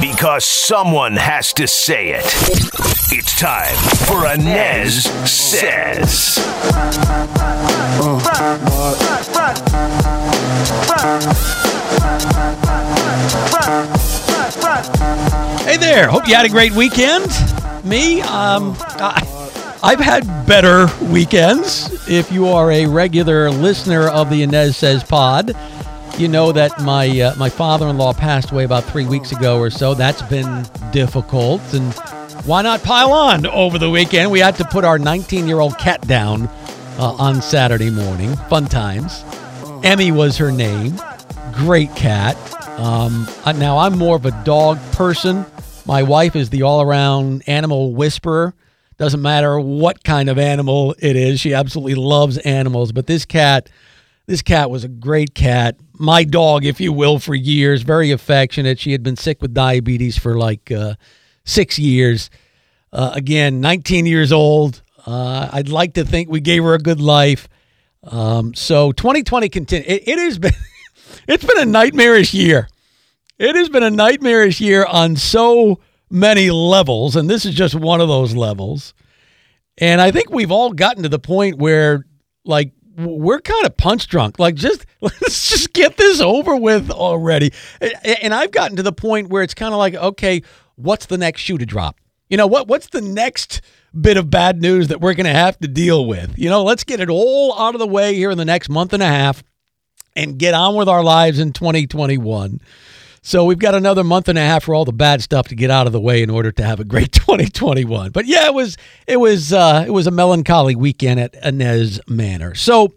Because someone has to say it. It's time for Anez Sez. Hey there. Hope you had a great weekend. Me, um, I, I've had better weekends. If you are a regular listener of the Anez Sez pod, you know that my uh, my father-in-law passed away about three weeks ago or so. That's been difficult, and why not pile on over the weekend? We had to put our 19-year-old cat down uh, on Saturday morning. Fun times. Emmy was her name. Great cat. Um, uh, now I'm more of a dog person. My wife is the all-around animal whisperer. Doesn't matter what kind of animal it is. She absolutely loves animals. But this cat, this cat was a great cat. My dog, if you will, for years. Very affectionate. She had been sick with diabetes for like uh, six years. Uh, again, 19 years old. Uh, I'd like to think we gave her a good life. Um, so 2020 continue. It, it has been, it's been a nightmarish year. It has been a nightmarish year on so many levels, and this is just one of those levels. And I think we've all gotten to the point where, like, we're kind of punch drunk. Like, just let's just get this over with already. And I've gotten to the point where it's kind of like, okay, what's the next shoe to drop? You know what? What's the next bit of bad news that we're going to have to deal with? You know, let's get it all out of the way here in the next month and a half, and get on with our lives in 2021. So we've got another month and a half for all the bad stuff to get out of the way in order to have a great 2021. But yeah, it was it was uh, it was a melancholy weekend at Anez Manor. So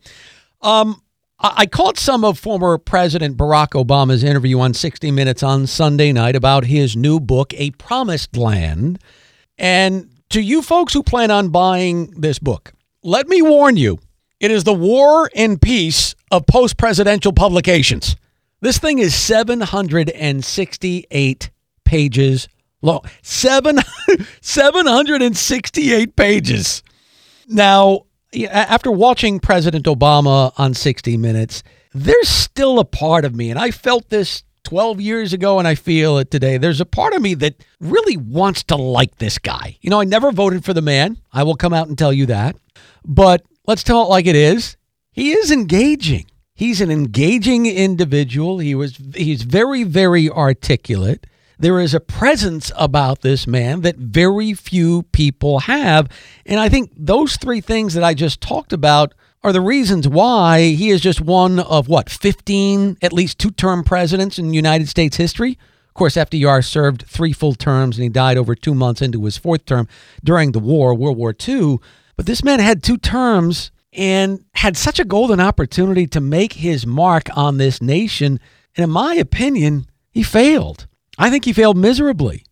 um, I, caught some of former President Barack Obama's interview on 60 Minutes on Sunday night about his new book, A Promised Land. And to you folks who plan on buying this book, let me warn you, it is the war and peace of post presidential publications. This thing is 768 pages long. Seven, 768 pages. Now, after watching President Obama on 60 Minutes, there's still a part of me, and I felt this 12 years ago and I feel it today. There's a part of me that really wants to like this guy. You know, I never voted for the man. I will come out and tell you that. But let's tell it like it is. He is engaging. He's an engaging individual. He was he's very very articulate. There is a presence about this man that very few people have, and I think those three things that I just talked about are the reasons why he is just one of what 15 at least two-term presidents in United States history. Of course, FDR served three full terms and he died over 2 months into his fourth term during the war, World War II. But this man had two terms and had such a golden opportunity to make his mark on this nation. And in my opinion, he failed. I think he failed miserably.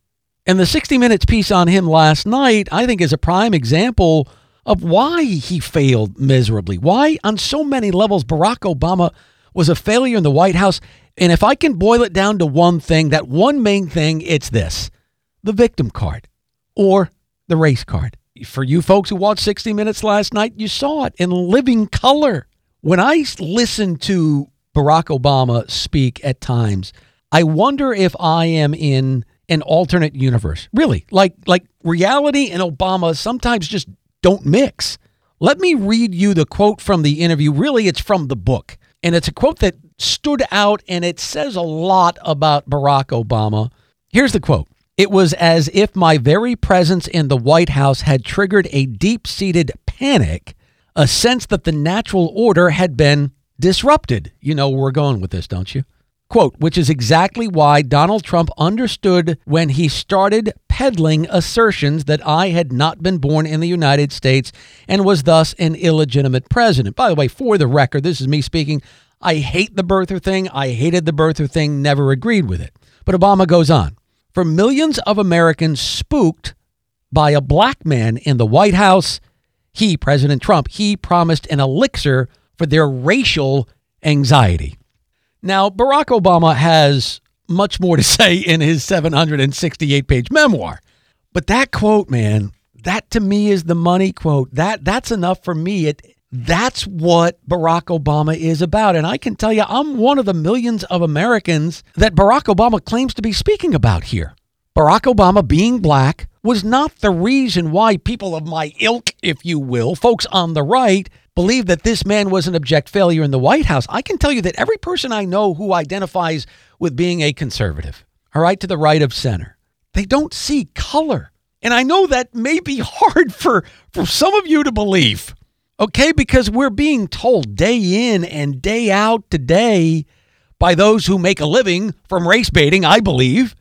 And the 60 Minutes piece on him last night, I think, is a prime example of why he failed miserably. Why, on so many levels, Barack Obama was a failure in the White House. And if I can boil it down to one thing, that one main thing, it's this the victim card or the race card for you folks who watched 60 Minutes last night, you saw it in living color. When I listen to Barack Obama speak at times, I wonder if I am in an alternate universe. Really, like like reality and Obama sometimes just don't mix. Let me read you the quote from the interview. Really, it's from the book. And it's a quote that stood out and it says a lot about Barack Obama. Here's the quote it was as if my very presence in the White House had triggered a deep seated panic, a sense that the natural order had been disrupted. You know where we're going with this, don't you? Quote, which is exactly why Donald Trump understood when he started peddling assertions that I had not been born in the United States and was thus an illegitimate president. By the way, for the record, this is me speaking. I hate the birther thing. I hated the birther thing, never agreed with it. But Obama goes on for millions of Americans spooked by a black man in the White House. He, President Trump, he promised an elixir for their racial anxiety. Now, Barack Obama has much more to say in his 768 page memoir. But that quote, man, that to me is the money quote. That that's enough for me. It that's what Barack Obama is about. And I can tell you, I'm one of the millions of Americans that Barack Obama claims to be speaking about here. Barack Obama being black was not the reason why people of my ilk, if you will, folks on the right, believe that this man was an abject failure in the White House. I can tell you that every person I know who identifies with being a conservative, all right, to the right of center, they don't see color. And I know that may be hard for, for some of you to believe, okay, because we're being told day in and day out today by those who make a living from race baiting, I believe,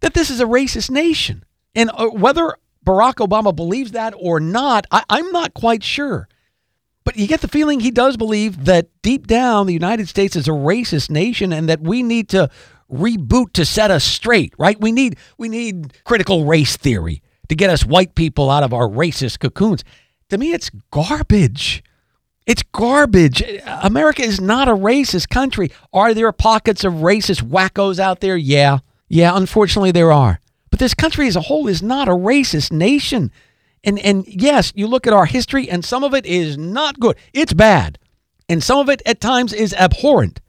that this is a racist nation. And uh, whether Barack Obama believes that or not, I, I'm not quite sure. But you get the feeling he does believe that deep down the United States is a racist nation and that we need to reboot to set us straight, right? We need we need critical race theory to get us white people out of our racist cocoons. To me it's garbage. It's garbage. America is not a racist country. Are there pockets of racist wackos out there? Yeah. Yeah, unfortunately there are. But this country as a whole is not a racist nation. And and yes, you look at our history and some of it is not good. It's bad. And some of it at times is abhorrent.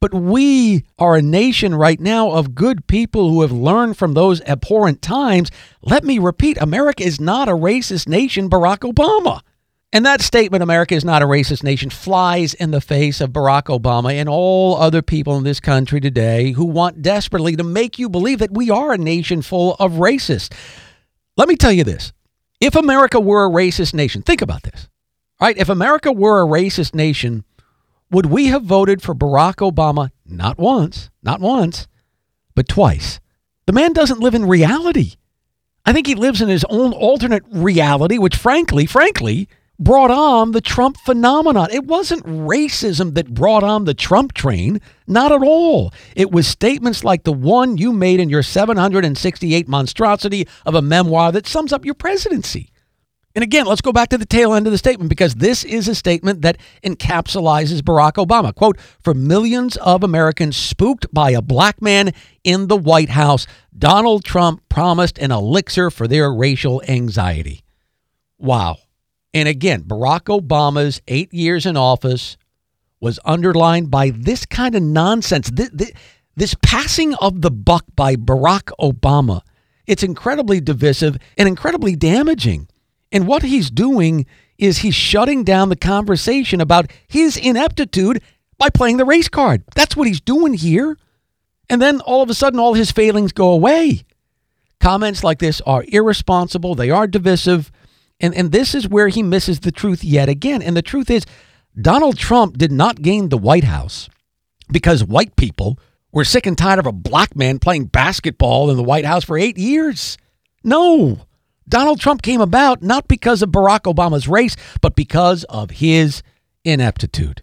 But we are a nation right now of good people who have learned from those abhorrent times. Let me repeat America is not a racist nation, Barack Obama. And that statement, America is not a racist nation, flies in the face of Barack Obama and all other people in this country today who want desperately to make you believe that we are a nation full of racists. Let me tell you this if America were a racist nation, think about this, right? If America were a racist nation, would we have voted for Barack Obama not once, not once, but twice? The man doesn't live in reality. I think he lives in his own alternate reality, which frankly, frankly, brought on the Trump phenomenon. It wasn't racism that brought on the Trump train, not at all. It was statements like the one you made in your 768 monstrosity of a memoir that sums up your presidency. And again, let's go back to the tail end of the statement because this is a statement that encapsulizes Barack Obama. Quote, for millions of Americans spooked by a black man in the White House, Donald Trump promised an elixir for their racial anxiety. Wow. And again, Barack Obama's eight years in office was underlined by this kind of nonsense. This, this, this passing of the buck by Barack Obama. It's incredibly divisive and incredibly damaging. And what he's doing is he's shutting down the conversation about his ineptitude by playing the race card. That's what he's doing here. And then all of a sudden, all his failings go away. Comments like this are irresponsible, they are divisive, and, and this is where he misses the truth yet again. And the truth is, Donald Trump did not gain the White House because white people were sick and tired of a black man playing basketball in the White House for eight years. No. Donald Trump came about not because of Barack Obama's race, but because of his ineptitude.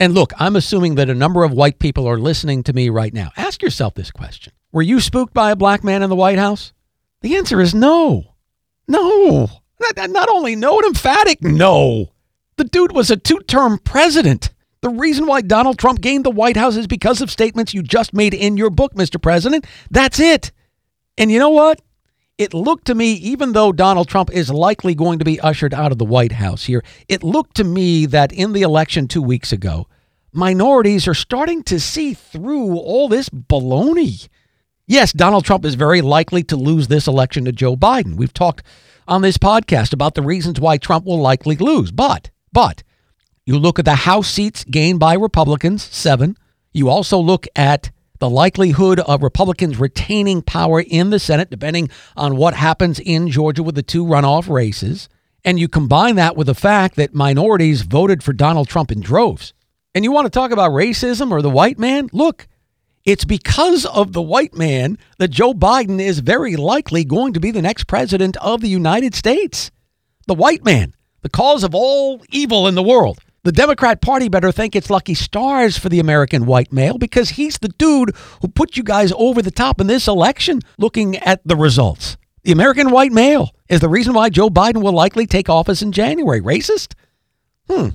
And look, I'm assuming that a number of white people are listening to me right now. Ask yourself this question Were you spooked by a black man in the White House? The answer is no. No. Not, not only no, an emphatic no. The dude was a two term president. The reason why Donald Trump gained the White House is because of statements you just made in your book, Mr. President. That's it. And you know what? It looked to me, even though Donald Trump is likely going to be ushered out of the White House here, it looked to me that in the election two weeks ago, minorities are starting to see through all this baloney. Yes, Donald Trump is very likely to lose this election to Joe Biden. We've talked on this podcast about the reasons why Trump will likely lose. But, but, you look at the House seats gained by Republicans, seven. You also look at the likelihood of Republicans retaining power in the Senate, depending on what happens in Georgia with the two runoff races. And you combine that with the fact that minorities voted for Donald Trump in droves. And you want to talk about racism or the white man? Look, it's because of the white man that Joe Biden is very likely going to be the next president of the United States. The white man, the cause of all evil in the world. The Democrat Party better thank its lucky stars for the American white male because he's the dude who put you guys over the top in this election looking at the results. The American white male is the reason why Joe Biden will likely take office in January. Racist? Hmm.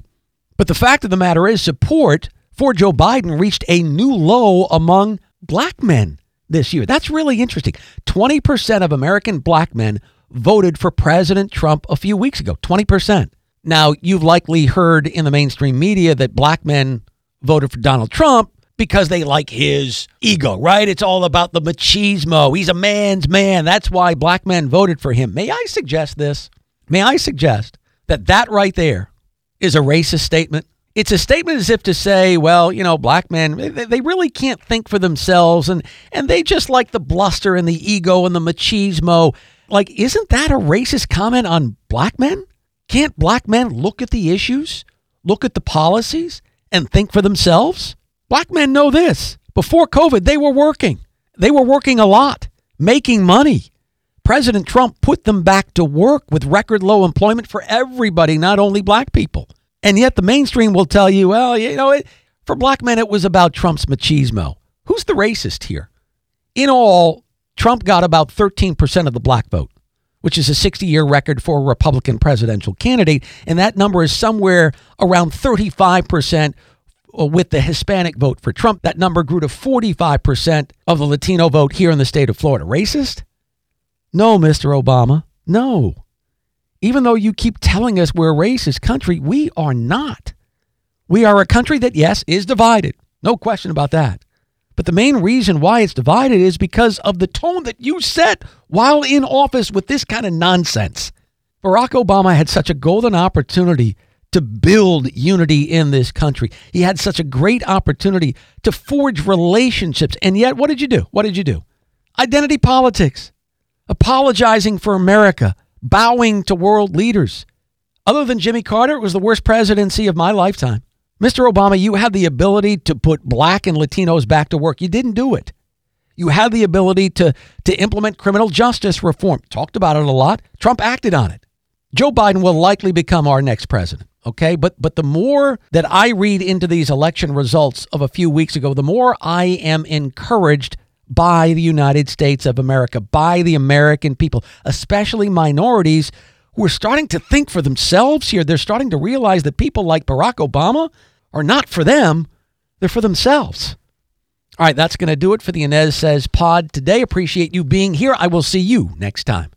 But the fact of the matter is, support for Joe Biden reached a new low among black men this year. That's really interesting. 20% of American black men voted for President Trump a few weeks ago. 20%. Now, you've likely heard in the mainstream media that black men voted for Donald Trump because they like his ego, right? It's all about the machismo. He's a man's man. That's why black men voted for him. May I suggest this? May I suggest that that right there is a racist statement? It's a statement as if to say, well, you know, black men, they really can't think for themselves and, and they just like the bluster and the ego and the machismo. Like, isn't that a racist comment on black men? Can't black men look at the issues, look at the policies, and think for themselves? Black men know this. Before COVID, they were working. They were working a lot, making money. President Trump put them back to work with record low employment for everybody, not only black people. And yet the mainstream will tell you, well, you know, it, for black men, it was about Trump's machismo. Who's the racist here? In all, Trump got about 13% of the black vote, which is a 60 year record for a Republican presidential candidate. And that number is somewhere around 35% with the Hispanic vote for Trump. That number grew to 45% of the Latino vote here in the state of Florida. Racist? No, Mr. Obama. No. Even though you keep telling us we're a racist country, we are not. We are a country that, yes, is divided. No question about that. But the main reason why it's divided is because of the tone that you set while in office with this kind of nonsense. Barack Obama had such a golden opportunity to build unity in this country. He had such a great opportunity to forge relationships. And yet, what did you do? What did you do? Identity politics, apologizing for America, bowing to world leaders. Other than Jimmy Carter, it was the worst presidency of my lifetime. Mr. Obama, you had the ability to put black and Latinos back to work. You didn't do it. You had the ability to, to implement criminal justice reform. Talked about it a lot. Trump acted on it. Joe Biden will likely become our next president. Okay. But but the more that I read into these election results of a few weeks ago, the more I am encouraged by the United States of America, by the American people, especially minorities who are starting to think for themselves here. They're starting to realize that people like Barack Obama are not for them, they're for themselves. All right, that's going to do it for the Anez Sez pod today. Appreciate you being here. I will see you next time.